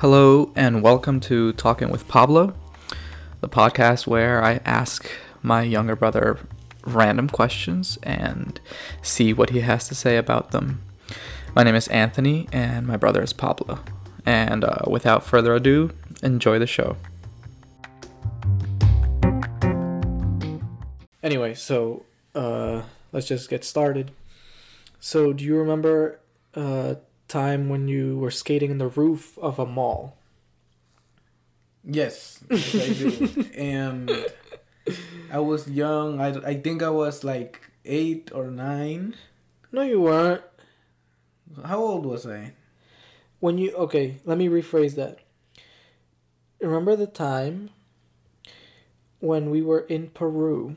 Hello, and welcome to Talking with Pablo, the podcast where I ask my younger brother random questions and see what he has to say about them. My name is Anthony, and my brother is Pablo. And uh, without further ado, enjoy the show. Anyway, so uh, let's just get started. So, do you remember uh, time when you were skating in the roof of a mall? Yes, yes I do. and I was young. I, I think I was like eight or nine. No, you weren't. How old was I? When you okay, let me rephrase that. Remember the time when we were in Peru?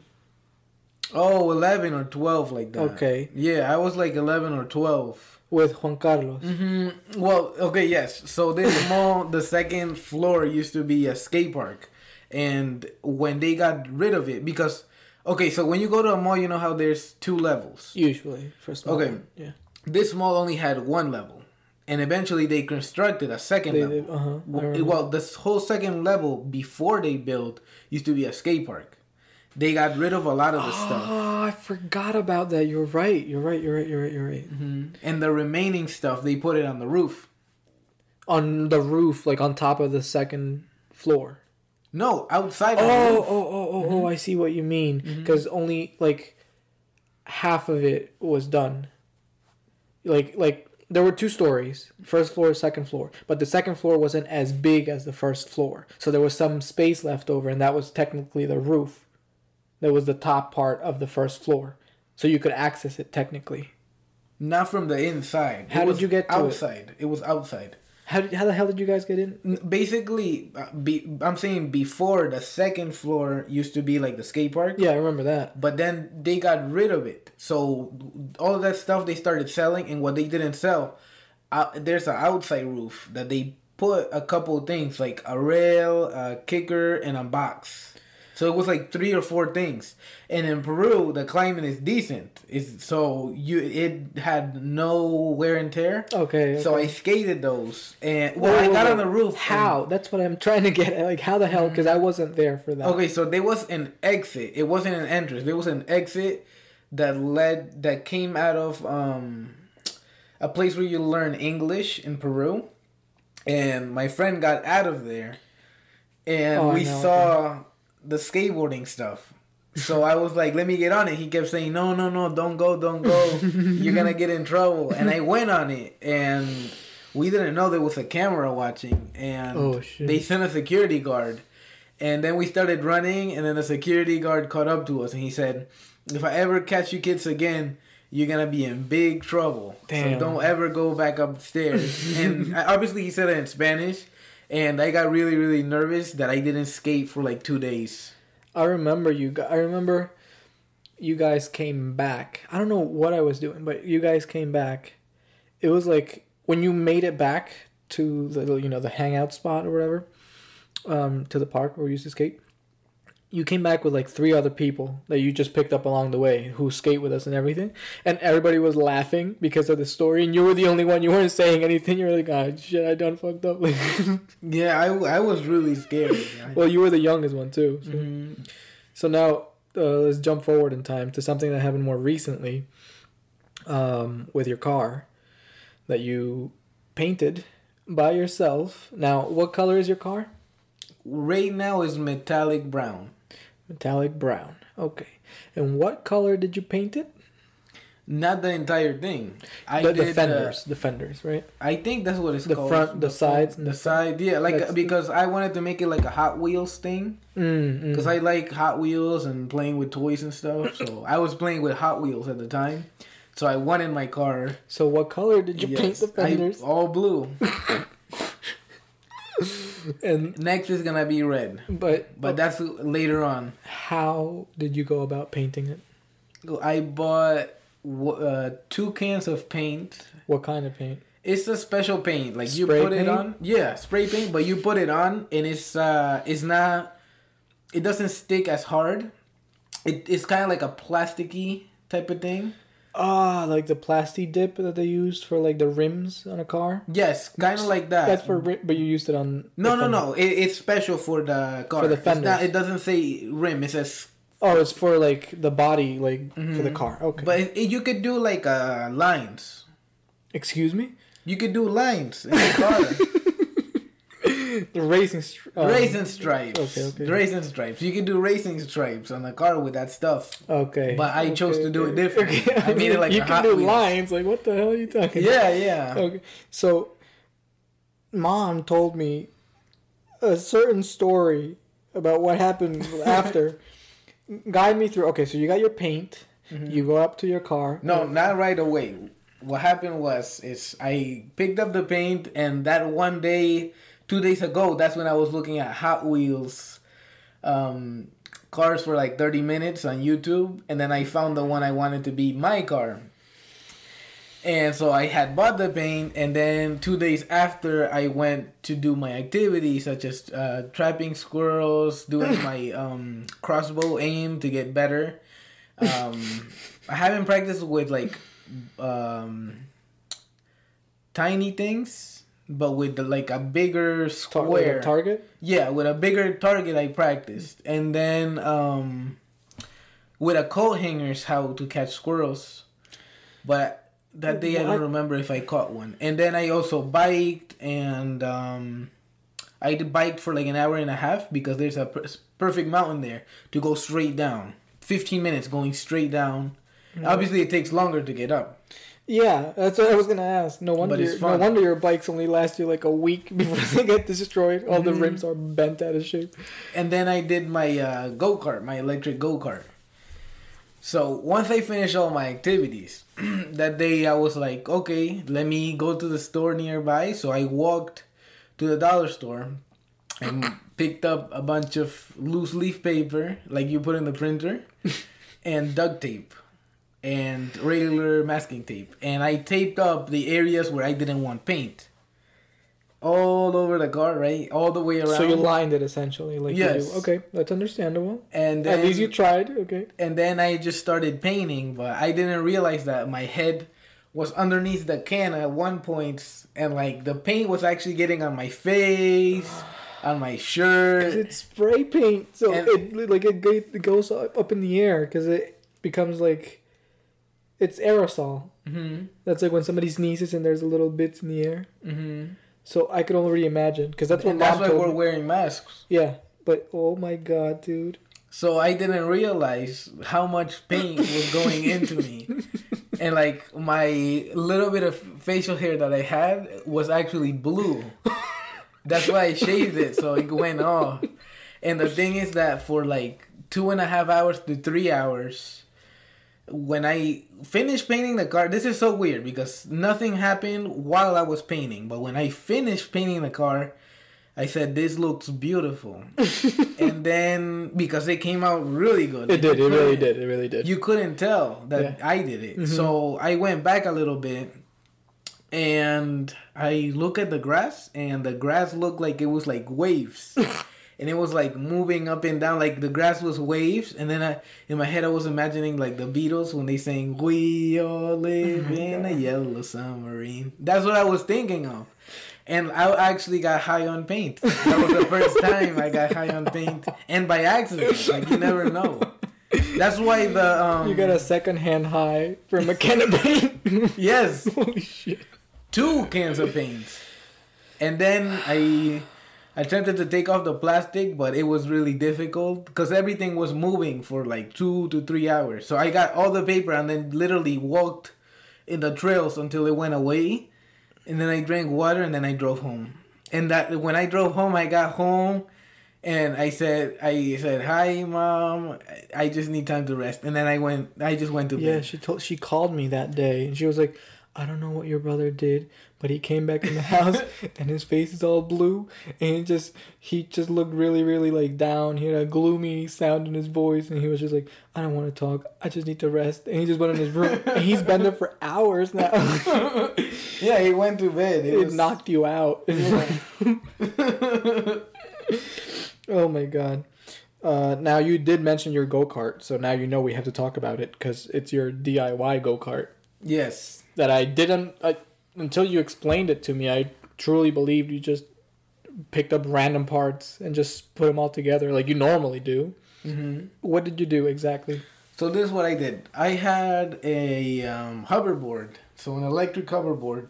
Oh, 11 or 12 like that. Okay. Yeah, I was like 11 or 12. With Juan Carlos. Mm-hmm. Well, okay, yes. So this mall, the second floor used to be a skate park. And when they got rid of it, because, okay, so when you go to a mall, you know how there's two levels. Usually, first small. Okay. Yeah. This mall only had one level. And eventually they constructed a second They, level. they, uh-huh, I Well, remember. well, this whole second level before they built used to be a skate park. They got rid of a lot of the oh, stuff. Oh, I forgot about that. You're right. You're right. You're right. You're right. You're right. Mm-hmm. And the remaining stuff, they put it on the roof. On the roof, like on top of the second floor. No, outside Oh, of the oh, roof. oh, oh, oh! oh I mm-hmm. see what you mean. Mm-hmm. Because only like half of it was done. Like, like there were two stories: first floor, second floor. But the second floor wasn't as big as the first floor, so there was some space left over, and that was technically the roof. That was the top part of the first floor, so you could access it technically. Not from the inside. How did you get to it? outside? It? was outside. How did, how the hell did you guys get in? Basically, uh, be, I'm saying before the second floor used to be like the skate park. Yeah, I remember that. But then they got rid of it. So all of that stuff they started selling, and what they didn't sell, uh, there's an outside roof that they put a couple things like a rail, a kicker, and a box. So it was like three or four things. And in Peru, the climate is decent. It's so you it had no wear and tear. Okay. So. I skated those, and well, I got on the roof. How? That's what I'm trying to get at. Like, how the hell? Because I wasn't there for that. Okay, so there was an exit. It wasn't an entrance. There was an exit that led that came out of um a place where you learn English in Peru. And my friend got out of there and Oh, we know, saw the skateboarding stuff. So I was like, let me get on it. He kept saying, no, no, no, don't go, don't go. You're going to get in trouble. And I went on it. And we didn't know there was a camera watching. And Oh, they sent a security guard. And then we started running. And then the security guard caught up to us. And he said, if I ever catch you kids again, you're going to be in big trouble. Damn. So don't ever go back upstairs. and obviously, he said it in Spanish. And I got really, really nervous that I didn't skate for like two days. I remember you. I remember you guys came back. I don't know what I was doing, but you guys came back. It was like when you made it back to the you know the hangout spot or whatever, um, to the park where we used to skate. You came back with like three other people that you just picked up along the way who skate with us and everything, and everybody was laughing because of the story, and you were the only one. You weren't saying anything. You were like, "Ah, shit, I done fucked up." Yeah, I, I was really scared. well, you were the youngest one too. So. Mhm. So now uh, let's jump forward in time to something that happened more recently um, with your car that you painted by yourself. Now, what color is your car? Right now is metallic brown. Metallic brown. Okay. And what color did you paint it? Not the entire thing. I the, did, the uh, fenders. the fenders, right? I think that's what it's called. The called. front, the sides, and the the side. Yeah, like That's- because I wanted to make it like a Hot Wheels thing. Mm, Because mm. I like Hot Wheels and playing with toys and stuff. So I was playing with Hot Wheels at the time. So I wanted my car. So what color did you paint the fenders? I, all blue. and Next is gonna be red, but but that's later on. how did you go about painting it? I bought uh, two cans of paint. What kind of paint? It's a special paint. Like you put paint? it on. Yeah, spray paint, but you put it on and it's uh it's not it doesn't stick as hard. It, it's kind of like a plasticky type of thing. Ah, like the plasti dip that they used for like the rims on a car. Yes, kind of like that. That's for but you used it on. No, no, no. It, it's special for the car. For the It's not- it doesn't say rim. It says. Oh, it's for like the body, like for the car. Okay. Mm-hmm. But it, it- you could do like uh, lines. excuse me, You could do lines in the car. the racing. Str- um, racing stripes. okay, okay. Racing stripes. You can do racing stripes on the car with that stuff. Okay. But I chose okay, to do it differently. I it like you can do Wheels. lines. Like what the hell are you talking? Yeah, yeah. Okay. So, mom told me a certain story about what happened after. Guide me through. Okay, so you got your paint. Mm-hmm. You go up to your car. No, not right away. What happened was is I picked up the paint and that one day, two days ago, that's when I was looking at Hot Wheels um, cars for like thirty minutes on YouTube, and then I found the one I wanted to be my car. And so I had bought the paint, and then two days after, I went to do my activities such as uh, trapping squirrels, doing my um, crossbow aim to get better. Um, I haven't practiced with like um, tiny things, but with the, like a bigger Tar- square. target. Yeah, with a bigger target I practiced. And then um with a coat hangers how to catch squirrels. But that day I don't remember if I caught one. And then I also biked and um I biked for like an hour and a half because there's a per- perfect mountain there to go straight down. 15 minutes going straight down. Mm-hmm. Obviously it takes longer to get up. Yeah, that's what I was gonna ask. No wonder, your, no wonder your bikes only last you like a week before they get destroyed. All the Mhm. rims are bent out of shape. and then I did my uh, go kart, my electric go kart. So once I finished all my activities, that day I was like, okay, let me go to the store nearby. So I walked to the dollar store and picked up a bunch of loose leaf paper, like you put in the printer, and duct tape and regular masking tape. And I taped up the areas where I didn't want paint. All over the car, right? All the way around. So you lined it essentially, like Yes. Okay, that's understandable. and then, At least you tried. Okay. and then I just started painting, but I didn't realize that my head was underneath the can at one point, and like the paint was actually getting on my face, on my shirt. it's spray paint, so And- it like it, it goes up, up in the air because it becomes like it's aerosol. hmm That's like when somebody sneezes and there's a little bits in the air. hmm So I could already imagine because that's what And that's why we're me. wearing masks. Yeah, but oh my god, dude. So I didn't realize how much paint was going into me. And like my little bit of facial hair that I had was actually blue. That's why I shaved it so it went off. And the thing is that for like two and a half hours to three hours, when I finished painting the car, this is so weird because nothing happened while I was painting. But when I finished painting the car, I said, "This looks beautiful," and then because it came out really good, It did. It really did. It really did. You couldn't tell that Yeah. I did it, Mhm. so I went back a little bit, and I look at the grass, and the grass looked like it was like waves. And it was like moving up and down, like the grass was waves. And then I, in my head, I was imagining like the Beatles when they sang "We all live in a yellow submarine." That's what I was thinking of. And I actually got high on paint. That was the first time I got high on paint, and by accident. Like you never know. That's why the um. you got a second hand high from a can of paint. yes Holy shit. two cans of paint, and then I attempted to take off the plastic, but it was really difficult because everything was moving for like two to three hours. So I got all the paper and then literally walked in the trails until it went away, and then I drank water and then I drove home. And that when I drove home, I got home. And I said, I said, hi, mom. I just need time to rest. And then I went, I just went to bed. Yeah, she told she called me that day and she was like, I don't know what your brother did, but he came back in the house and his face is all blue and he just he just looked really, really like down. He had a gloomy sound in his voice and he was just like, I don't want to talk. I just need to rest. And he just went in his room and he's been there for hours now. Yeah, he went to bed. It it was- knocked you out. oh my god. Uh, now you did mention your go kart, so now you know we have to talk about it because it's your DIY go kart Yes. That I didn't I, until you explained it to me. I truly believed you just picked up random parts and just put them all together like you normally do. Mm-hmm. What did you do exactly? So this is what I did. I had a um, hoverboard, so an electric hoverboard,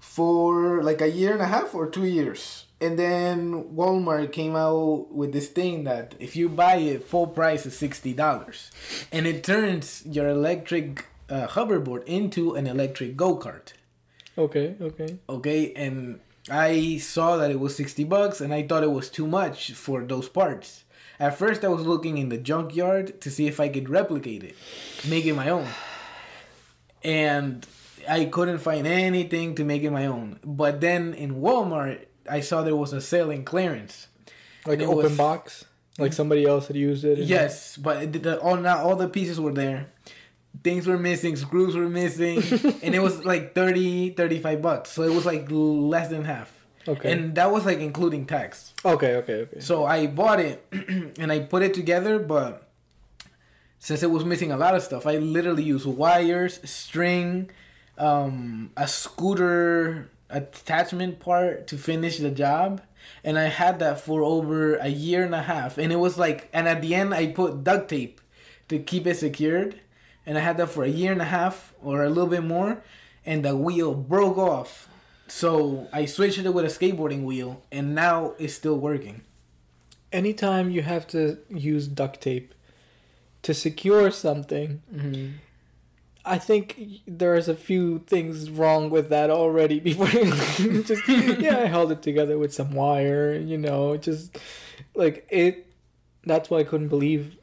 for like a year and a half or two years. And then Walmart came out with this thing that if you buy it full price is sixty dollars, and it turns your electric uh, hoverboard into an electric go kart. Okay, okay. Okay, and I saw that it was sixty bucks, and I thought it was too much for those parts. At first, I was looking in the junkyard to see if I could replicate it, make it my own, and I couldn't find anything to make it my own. But then in Walmart, I saw there was a sale in clearance. Like it open was- box, like somebody else had used it. Yes, but it- the, all not all the pieces were there. Things were missing, screws were missing, and it was like 30, 35 bucks. So it was like less than half. Okay. And that was like including tax. okay, okay, okay. So I bought it and I put it together, but since it was missing a lot of stuff, I literally used wires, string, um, a scooter attachment part to finish the job. And I had that for over a year and a half. And it was like, and at the end, I put duct tape to keep it secured. And I had that for a year and a half or a little bit more. And the wheel broke off. So I switched it with a skateboarding wheel. And now it's still working. Anytime you have to use duct tape to secure something, Mm-hmm. I think there's a few things wrong with that already before you just yeah, I held it together with some wire, you know, just like it that's why I couldn't believe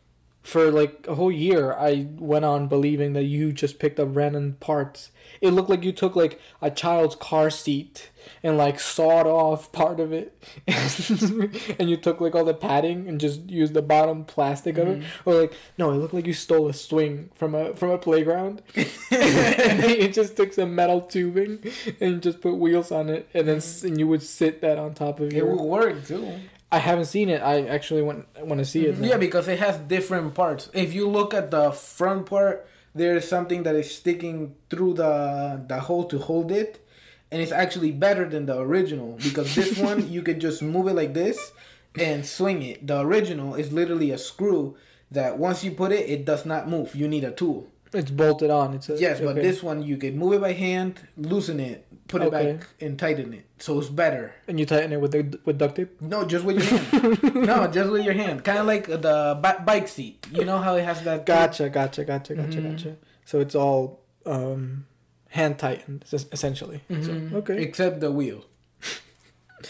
for like a whole year I went on believing that you just picked up random parts. It looked like you took like a child's car seat and like sawed off part of it. And you took like all the padding and just used the bottom plastic of it. Mm-hmm. Or like no it looked like you stole a swing from a from a playground. And then you just took some metal tubing and just put wheels on it and then mm-hmm. s- and you would sit that on top of It your will work too. I haven't seen it I actually want want to see it mm-hmm. now. Yeah, because it has different parts. If you look at the front part, there's something that is sticking through the the hole to hold it, and it's actually better than the original because this one you could just move it like this and swing it. The original is literally a screw that once you put it, it does not move. You need a tool. It's bolted on it's a, Yes, but okay. this one you can move it by hand, loosen it, put it Okay. back, and tighten it. So it's better. and you tighten it with the with duct tape No, just with your hand. no, just with your hand. Kind of like the bi- bike seat. You know how it has that. Gotcha, gotcha, gotcha, gotcha, Mhm. gotcha. So it's all um, hand tightened, es- essentially. Mhm. So, okay. Except the wheel.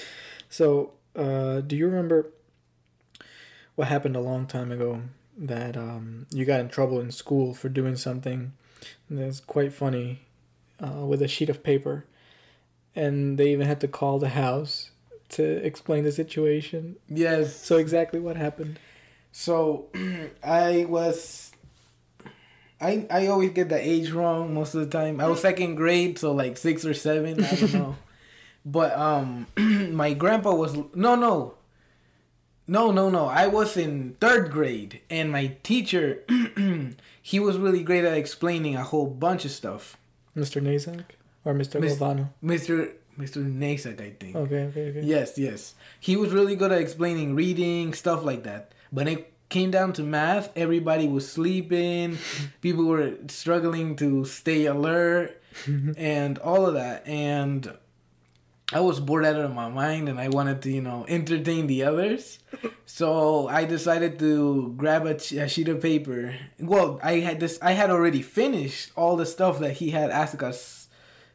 So, uh, do you remember what happened a long time ago that um, you got in trouble in school for doing something that's quite funny uh, with a sheet of paper? And they even had to call the house to explain the situation. Yes. So, exactly what happened? So I was. I I always get the age wrong most of the time. I was second grade, so like six or seven. I don't know. But um, my grandpa was no no. No no no. I was in third grade, and my teacher, he was really great at explaining a whole bunch of stuff. Mr. Nazak? Or Mr. Mis- Galvano? Mister Mister Nasak, I think. Okay, okay, okay. Yes, yes. He was really good at explaining reading, stuff like that. But it came down to math, everybody was sleeping, people were struggling to stay alert, and all of that. And I was bored out of my mind and I wanted to, you know, entertain the others. So I decided to grab a, a sheet of paper. Well, I had this I had already finished all the stuff that he had asked us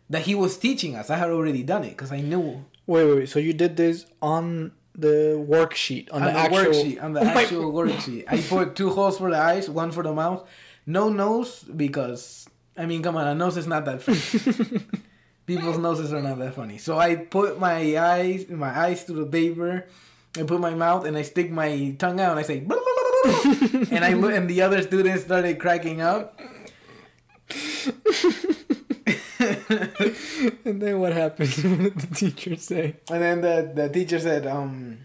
that he was teaching us. I had already done it cuz I knew Wait, wait, wait. So you did this on the worksheet, on, on the, the, actual worksheet on the Oh actual worksheet. I put two holes for the eyes, one for the mouth. No nose because I mean, come on, a nose is not that. People's noses are not that funny. So I put my eyes, my eyes to the paper, I put my mouth, and I stick my tongue out, and I say, and I look, and the other students started cracking up. and then what happened? what did the teacher say? And then the the teacher said, um,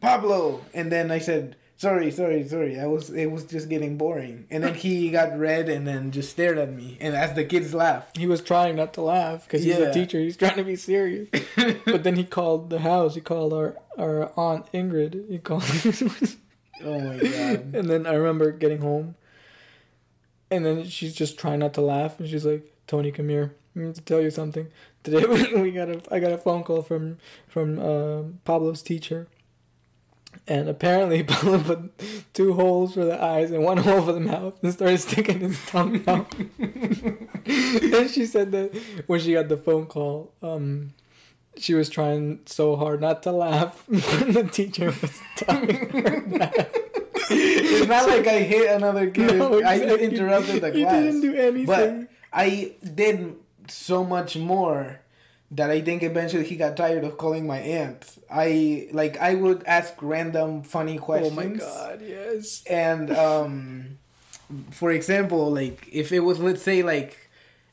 Pablo, and then I said, Sorry, sorry, sorry. I was it was just getting boring. And then he got red and then just stared at me. And as the kids laughed. He was trying not to laugh because he's Yeah. a teacher. He's trying to be serious. but then he called the house. He called our our aunt Ingrid. He called, Oh my god. and then I remember getting home, and then she's just trying not to laugh, and she's like, "Tony, come here. I need to tell you something. Today we, we got a I got a phone call from from uh, Pablo's teacher." And apparently, Pablo put two holes for the eyes and one hole for the mouth and started sticking his tongue out. and she said that when she got the phone call, um, she was trying so hard not to laugh when the teacher was telling her that. It's not like I hit another kid. No, I just interrupted the class. You didn't do anything. But I did so much more that I think eventually he got tired of calling my aunt. I like I would ask random funny questions. oh my god, yes. And um for example, like if it was let's say like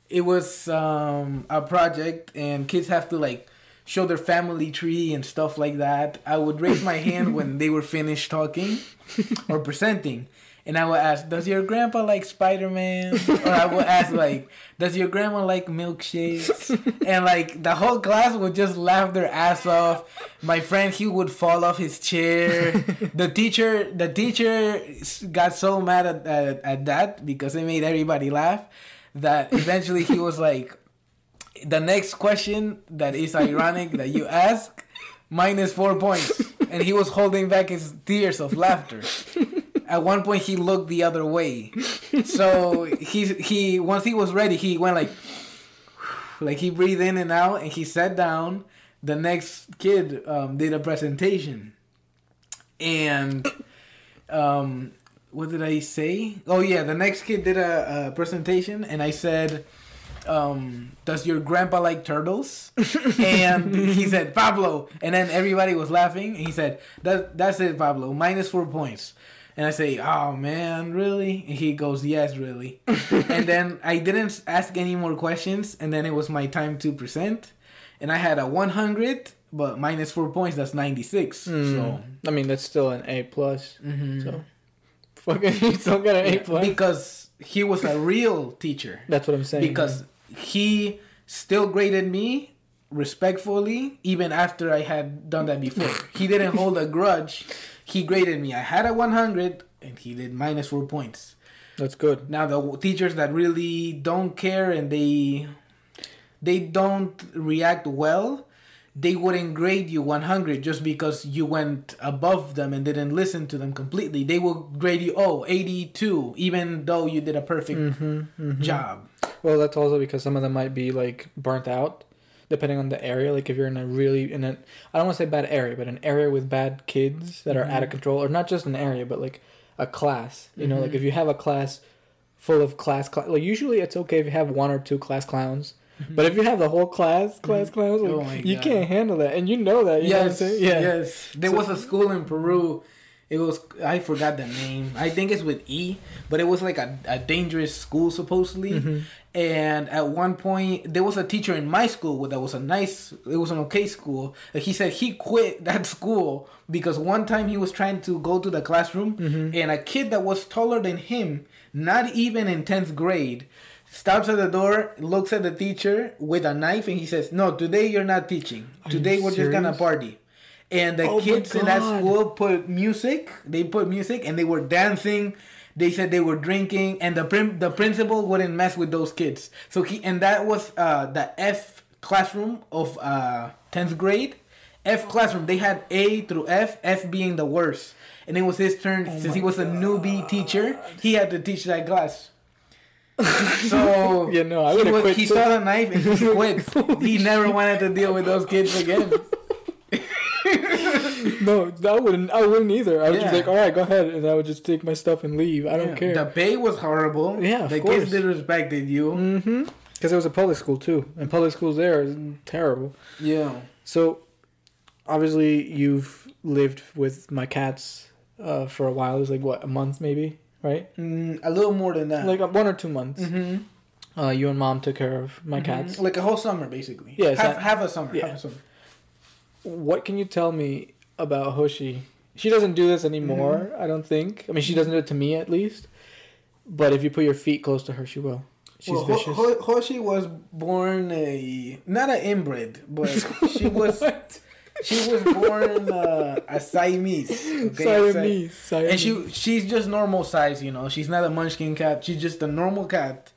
it was um a project and kids have to like show their family tree and stuff like that, I would raise my hand when they were finished talking or presenting. And I will ask, "Does your grandpa like Spider Man?" or I will ask, "Like, does your grandma like milkshakes?" and like the whole class would just laugh their ass off. My friend, he would fall off his chair. the teacher, the teacher got so mad at, at at that because it made everybody laugh that eventually he was like, "The next question that is ironic that you ask." Minus four points, and he was holding back his tears of laughter at one point he looked the other way so he he once he was ready he went like like he breathed in and out and he sat down the next kid um, did a presentation and um what did i say oh yeah the next kid did a, a presentation and i said um, does your grandpa like turtles? And he said, Pablo. And then everybody was laughing. And he said, that, that's it, Pablo. Minus four points. And I say, oh man, really? And he goes, yes, really. and then I didn't ask any more questions. And then it was my time to present. And I had a 100, but minus four points, that's 96. So, Mm. I mean, that's still an A plus. mhm. So, fucking, you still got an A plus. because he was a real teacher. That's what I'm saying. because he still graded me respectfully even after I had done that before. he didn't hold a grudge. He graded me. I had a 100 and he did minus 4 points. that's good. Now the teachers that really don't care and they they don't react well, they wouldn't grade you 100 just because you went above them and didn't listen to them completely. They will grade you oh 82 even though you did a perfect Mm-hmm, job. Well, that's also because some of them might be like burnt out, depending on the area. Like if you're in a really in a I don't want to say bad area, but an area with bad kids that are out of mm-hmm. control, or not just an area, but like a class. You know, like mm-hmm. if you have a class full of class cl- like usually it's okay if you have one or two class clowns. Mm-hmm. But if you have the whole class, class clowns, like, Oh you God. can't handle that, and you know that. You know what I'm yes, saying? yeah. yes. There So- was a school in Peru. It was I forgot the name. I think it's with E, but it was like a, a dangerous school supposedly. Mm-hmm. And at one point, there was a teacher in my school that was a nice. It was an okay school. He said he quit that school because one time he was trying to go to the classroom, Mm-hmm. and a kid that was taller than him, not even in tenth grade, stops at the door, looks at the teacher with a knife, and he says, "No, today you're not teaching. Today we're just gonna party." And the Oh kids in that school put music. They put music, and they were dancing. They said they were drinking, and the prim- the principal wouldn't mess with those kids. So he and that was uh, the F classroom of uh, tenth grade. F classroom. They had A through F. F being the worst, and it was his turn since he was a newbie teacher. He had to teach that class. So Yeah, no, I he, would've was- quit he saw the knife and he quit. he never wanted to deal with those kids again. No, I wouldn't. I wouldn't either. I was just like, all right, go ahead, and I would just take my stuff and leave. I don't Yeah. care. The pay was horrible. Yeah, of the course. kids disrespected you. Mm-hmm. Because it was a public school too, and public schools there is terrible. Yeah. So, obviously, you've lived with my cats uh, for a while. It was like what a month, maybe, right? Mm, a little more than that. Like uh, one or two months. Mm-hmm. Uh, you and mom took care of my cats. Like a whole summer, basically. Yeah, half, so- half a summer. yeah. Half a summer. What can you tell me about Hoshi She doesn't do this anymore. I don't think. I mean, she doesn't do it to me at least. But if you put your feet close to her, she will. She's well, Ho- vicious. Ho- Hoshi was born a not an inbred, but she was she was born uh, a Siamese. Okay? Siamese. Siamese. And she she's just normal size, you know. She's not a munchkin cat. She's just a normal cat.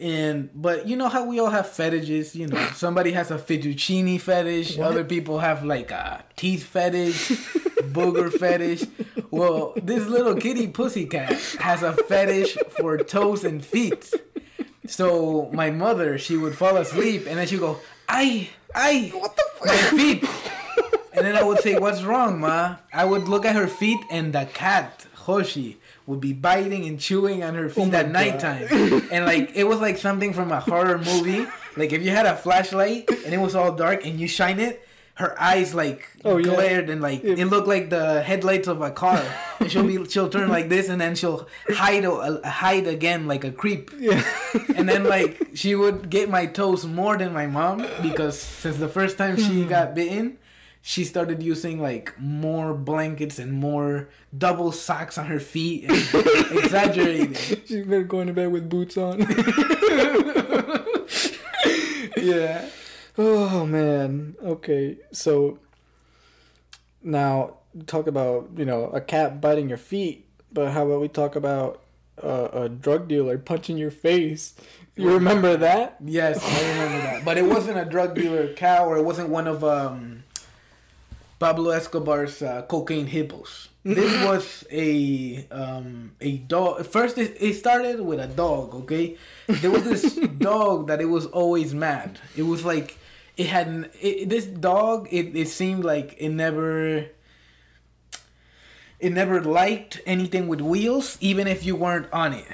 And but you know how we all have fetishes, you know. Somebody has a fettuccine fetish. What? Other people have like a teeth fetish, booger fetish. Well, this little kitty pussy cat has a fetish for toes and feet. So my mother, she would fall asleep and then she'd go, i i What the my feet." And then I would say, "What's wrong, ma?" I would look at her feet, and the cat Hoshi would be biting and chewing on her feet Oh at nighttime, and like it was like something from a horror movie. Like if you had a flashlight and it was all dark and you shine it, her eyes like Oh, yeah. glared and like Yeah. it looked like the headlights of a car. And she'll be she'll turn like this and then she'll hide a, hide again like a creep. Yeah. And then like she would get my toes more than my mom because since the first time she got bitten, she started using like more blankets and more double socks on her feet and exaggerating. She's been going to bed with boots on. Yeah. oh man. Okay. So now talk about you know a cat biting your feet, but how about we talk about uh, a drug dealer punching your face? You remember that? Yes, I remember that. But it wasn't a drug dealer cow or it wasn't one of um Pablo Escobar's uh, cocaine hippos. This was a um a dog. First, it, it started with a dog. Okay, there was this dog that it was always mad. It was like it had it, this dog. It it seemed like it never. It never liked anything with wheels, even if you weren't on it.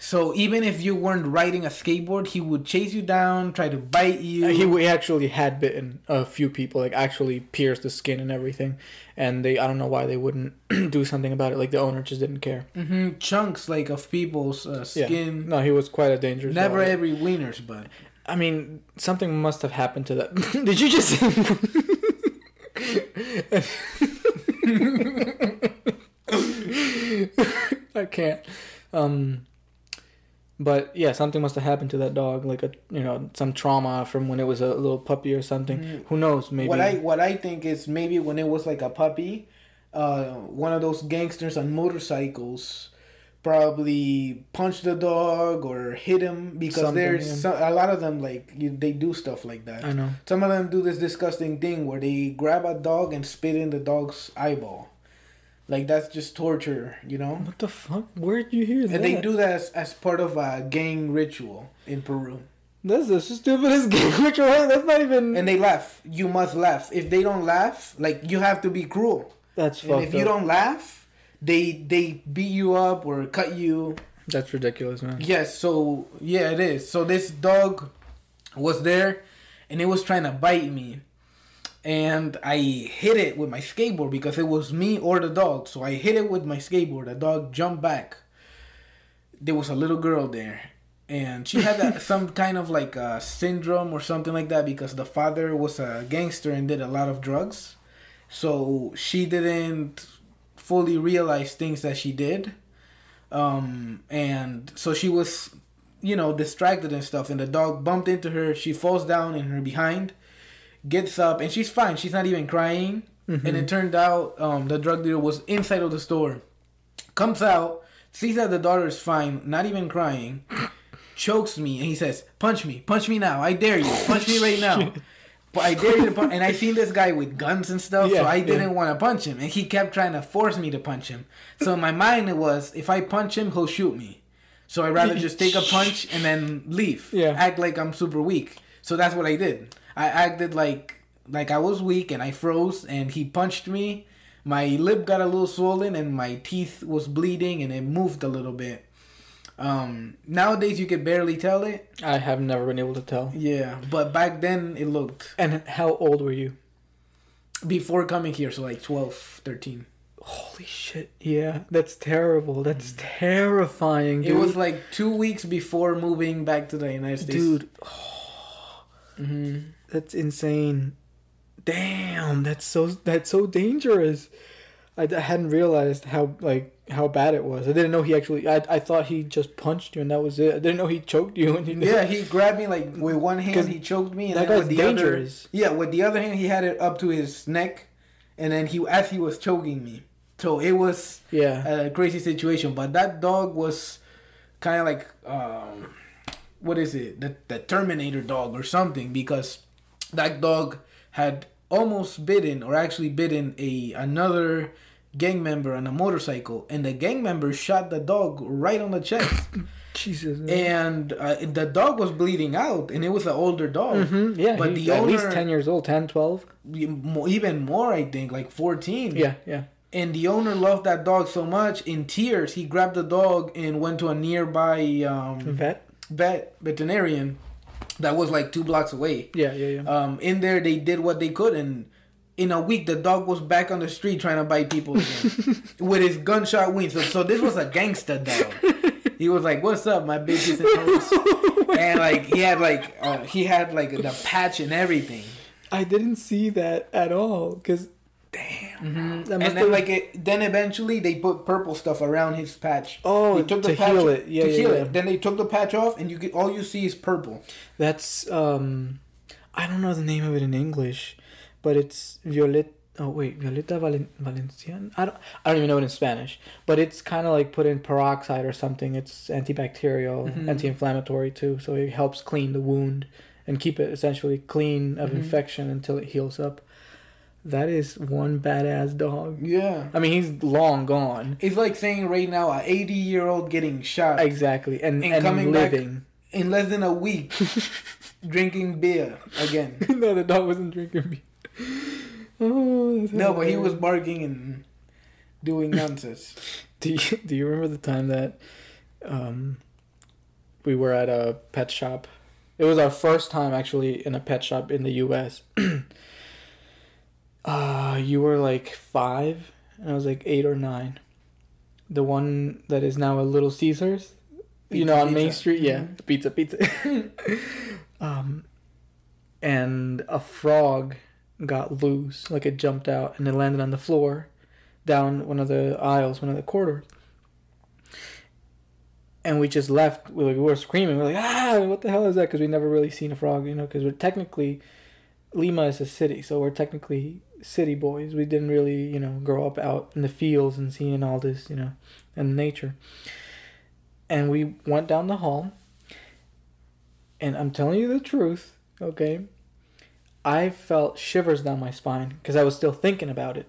So even if you weren't riding a skateboard, he would chase you down, try to bite you. He, actually had bitten a few people, like actually pierced the skin and everything, and they I don't know why they wouldn't do something about it. Like the owner just didn't care. hmm chunks like of people's uh, Yeah. skin. No, he was quite a dangerous. Never dog. every wieners, but I mean, something must have happened to that. Did you just? I can't. Um, but yeah, something must have happened to that dog, like a you know some trauma from when it was a little puppy or something. Mhm. Who knows? Maybe. what I what I think is maybe when it was like a puppy, uh, one of those gangsters on motorcycles probably punched the dog or hit him because Something, there's yeah. some, a lot of them like you, they do stuff like that. I know. Some of them do this disgusting thing where they grab a dog and spit in the dog's eyeball. Like that's just torture, you know? What the fuck? Where'd you hear that? And they do that as, as part of a gang ritual in Peru. That's the stupidest game ritual. That's not even. And they laugh. You must laugh. If they don't laugh, like you have to be cruel. that's And fucked if you don't laugh, they they beat you up or cut you. That's ridiculous, man. Yes, so yeah, it is. So this dog was there and it was trying to bite me. And I hit it with my skateboard because it was me or the dog. So I hit it with my skateboard. The dog jumped back. There was a little girl there. And she had a, some kind of like a syndrome or something like that because the father was a gangster and did a lot of drugs. So she didn't fully realize things that she did um and so she was you know distracted and stuff and the dog bumped into her she falls down in her behind gets up and she's fine she's not even crying and it turned out um the drug dealer was inside of the store comes out sees that the daughter is fine not even crying chokes me and he says punch me punch me now i dare you punch me right now but I dare you to punch, and I seen this guy with guns and stuff, so I didn't want to punch him, and he kept trying to force me to punch him. So in my mind, it was if I punch him, he'll shoot me. So I'd rather just take a punch and then leave. Yeah. act like I'm super weak. So that's what I did. I acted like like I was weak, and I froze, and he punched me. My lip got a little swollen, and my teeth was bleeding, and it moved a little bit. Um, nowadays you could barely tell it. I have never been able to tell. Yeah, but back then it looked And how old were you? before coming here, so like 12, 13. Holy shit! Yeah, that's terrible. That's terrifying, dude. It was like two weeks before moving back to the United States. dude. hmm That's insane. Damn, that's so that's so dangerous. I, I hadn't realized how like how bad it was. I didn't know he actually. I, I thought he just punched you and that was it. I didn't know he choked you and he. Yeah, he grabbed me like with one hand. He choked me, and that then with the dangerous. other, yeah, with the other hand, he had it up to his neck, and then he as he was choking me. So it was Yeah. a crazy situation. But that dog was kind of like um, what is it? The the Terminator dog or something because that dog had almost bitten or actually bitten a another gang member on a motorcycle, and the gang member shot the dog right on the chest. Jesus. and uh, the dog was bleeding out, and it was an older dog. Mhm, Yeah, but he- the at least ten years old, 10, 12. Even more, I think, like fourteen. Yeah, yeah. And the owner loved that dog so much, in tears, he grabbed the dog and went to a nearby um, Vet. vet veterinarian that was like two blocks away. Yeah, yeah, yeah. Um, in there, they did what they could, and in a week, the dog was back on the street trying to bite people again with his gunshot wounds. So, so this was a gangster dog. He was like, "What's up, my bitches and hoes?" and like he had like uh, he had like the patch and everything. I didn't see that at all because That And then like it, then eventually they put purple stuff around his patch. Oh, They to heal it. Yeah, to yeah, heal yeah. it. Then they took the patch off, and you get all you see is purple. that's um, I don't know the name of it in English, but it's Violet. Oh wait, Violeta Valen- Valencian. I don't. I don't even know it in Spanish, but it's kind of like put in peroxide or something. It's antibacterial, Mhm. anti-inflammatory too, so it helps clean the wound and keep it essentially clean of Mhm. infection until it heals up. That is one badass dog. Yeah. I mean, he's long gone. It's like saying right now, a 80 year old getting shot Exactly, and And and, coming back- in less than a week, drinking beer again. no, the dog wasn't drinking beer. Oh, No, but he was barking and doing nonsense. Do you, do you remember the time that um, we were at a pet shop? It was our first time actually in a pet shop in the U.S. uh, you were like five, and I was like eight or nine. The one that is now a Little Caesars, you know, Pizza, on Main. Street. Yeah, Mhm. pizza, pizza. um, and a frog got loose, like it jumped out and it landed on the floor, down one of the aisles, one of the corridors. And we just left. We, like, we were screaming. We're like, ah, what the hell is that? Because we never really seen a frog, you know. Because we're technically, Lima is a city, so we're technically city boys. We didn't really, you know, grow up out in the fields and seeing all this, you know, and nature. And we went down the hall. And I'm telling you the truth, okay? I felt shivers down my spine because I was still thinking about it.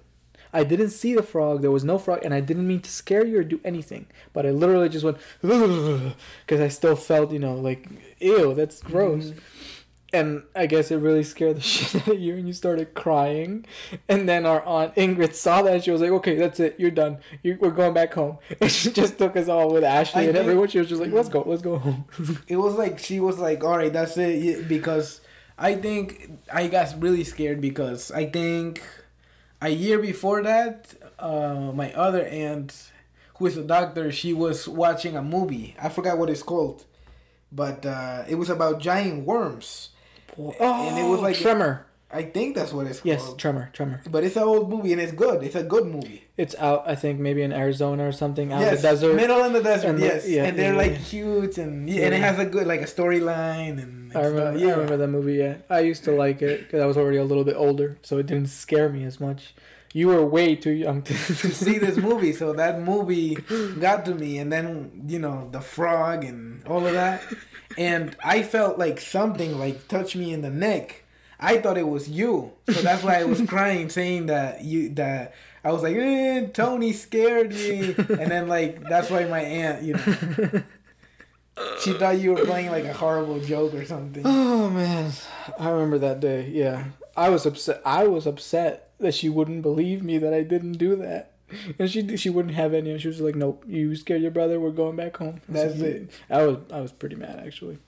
I didn't see the frog. There was no frog, and I didn't mean to scare you or do anything. But I literally just went because I still felt, you know, like ew, that's gross. Mm-hmm. And I guess it really scared the shit out of you, and you started crying. And then our aunt Ingrid saw that, and she was like, "Okay, that's it. You're done. You, we're going back home." And she just took us all with Ashley I and think- everyone. She was just like, "Let's go, let's go home." It was like she was like, "All right, that's it," because I think I got really scared because I think a year before that, uh, my other aunt, who is a doctor, she was watching a movie. I forgot what it's called, but uh, it was about giant worms. Oh, And it was oh, like- Tremor. I think that's what it's Yes, called. Yes, Tremor, Tremor. But it's an old movie and it's good. It's a good movie. It's out, I think, maybe in Arizona or something, out yes, in the desert. middle in the desert. And the- yes, yeah, and they're yeah, like yeah. huge and yeah, and it has a good like a storyline and, and I remember, stuff. I remember that movie. Yeah, I used to like it because I was already a little bit older, so it didn't scare me as much. You were way too young to, to see this movie. So that movie got to me, and then you know the frog and all of that, and I felt like something like touched me in the neck. I thought it was you, so that's why I was crying, saying that you that I was like, eh, Tony scared me, and then like that's why my aunt, you know, she thought you were playing like a horrible joke or something. Oh man, I remember that day. Yeah, I was upset. I was upset that she wouldn't believe me that I didn't do that, and she she wouldn't have any. And She was like, "Nope, you scared your brother. We're going back home." That's it. I was I was pretty mad actually.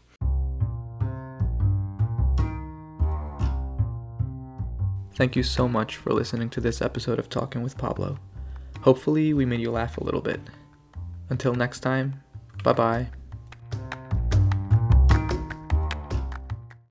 Thank you so much for listening to this episode of Talking with Pablo. Hopefully, we made you laugh a little bit. Until next time, bye bye.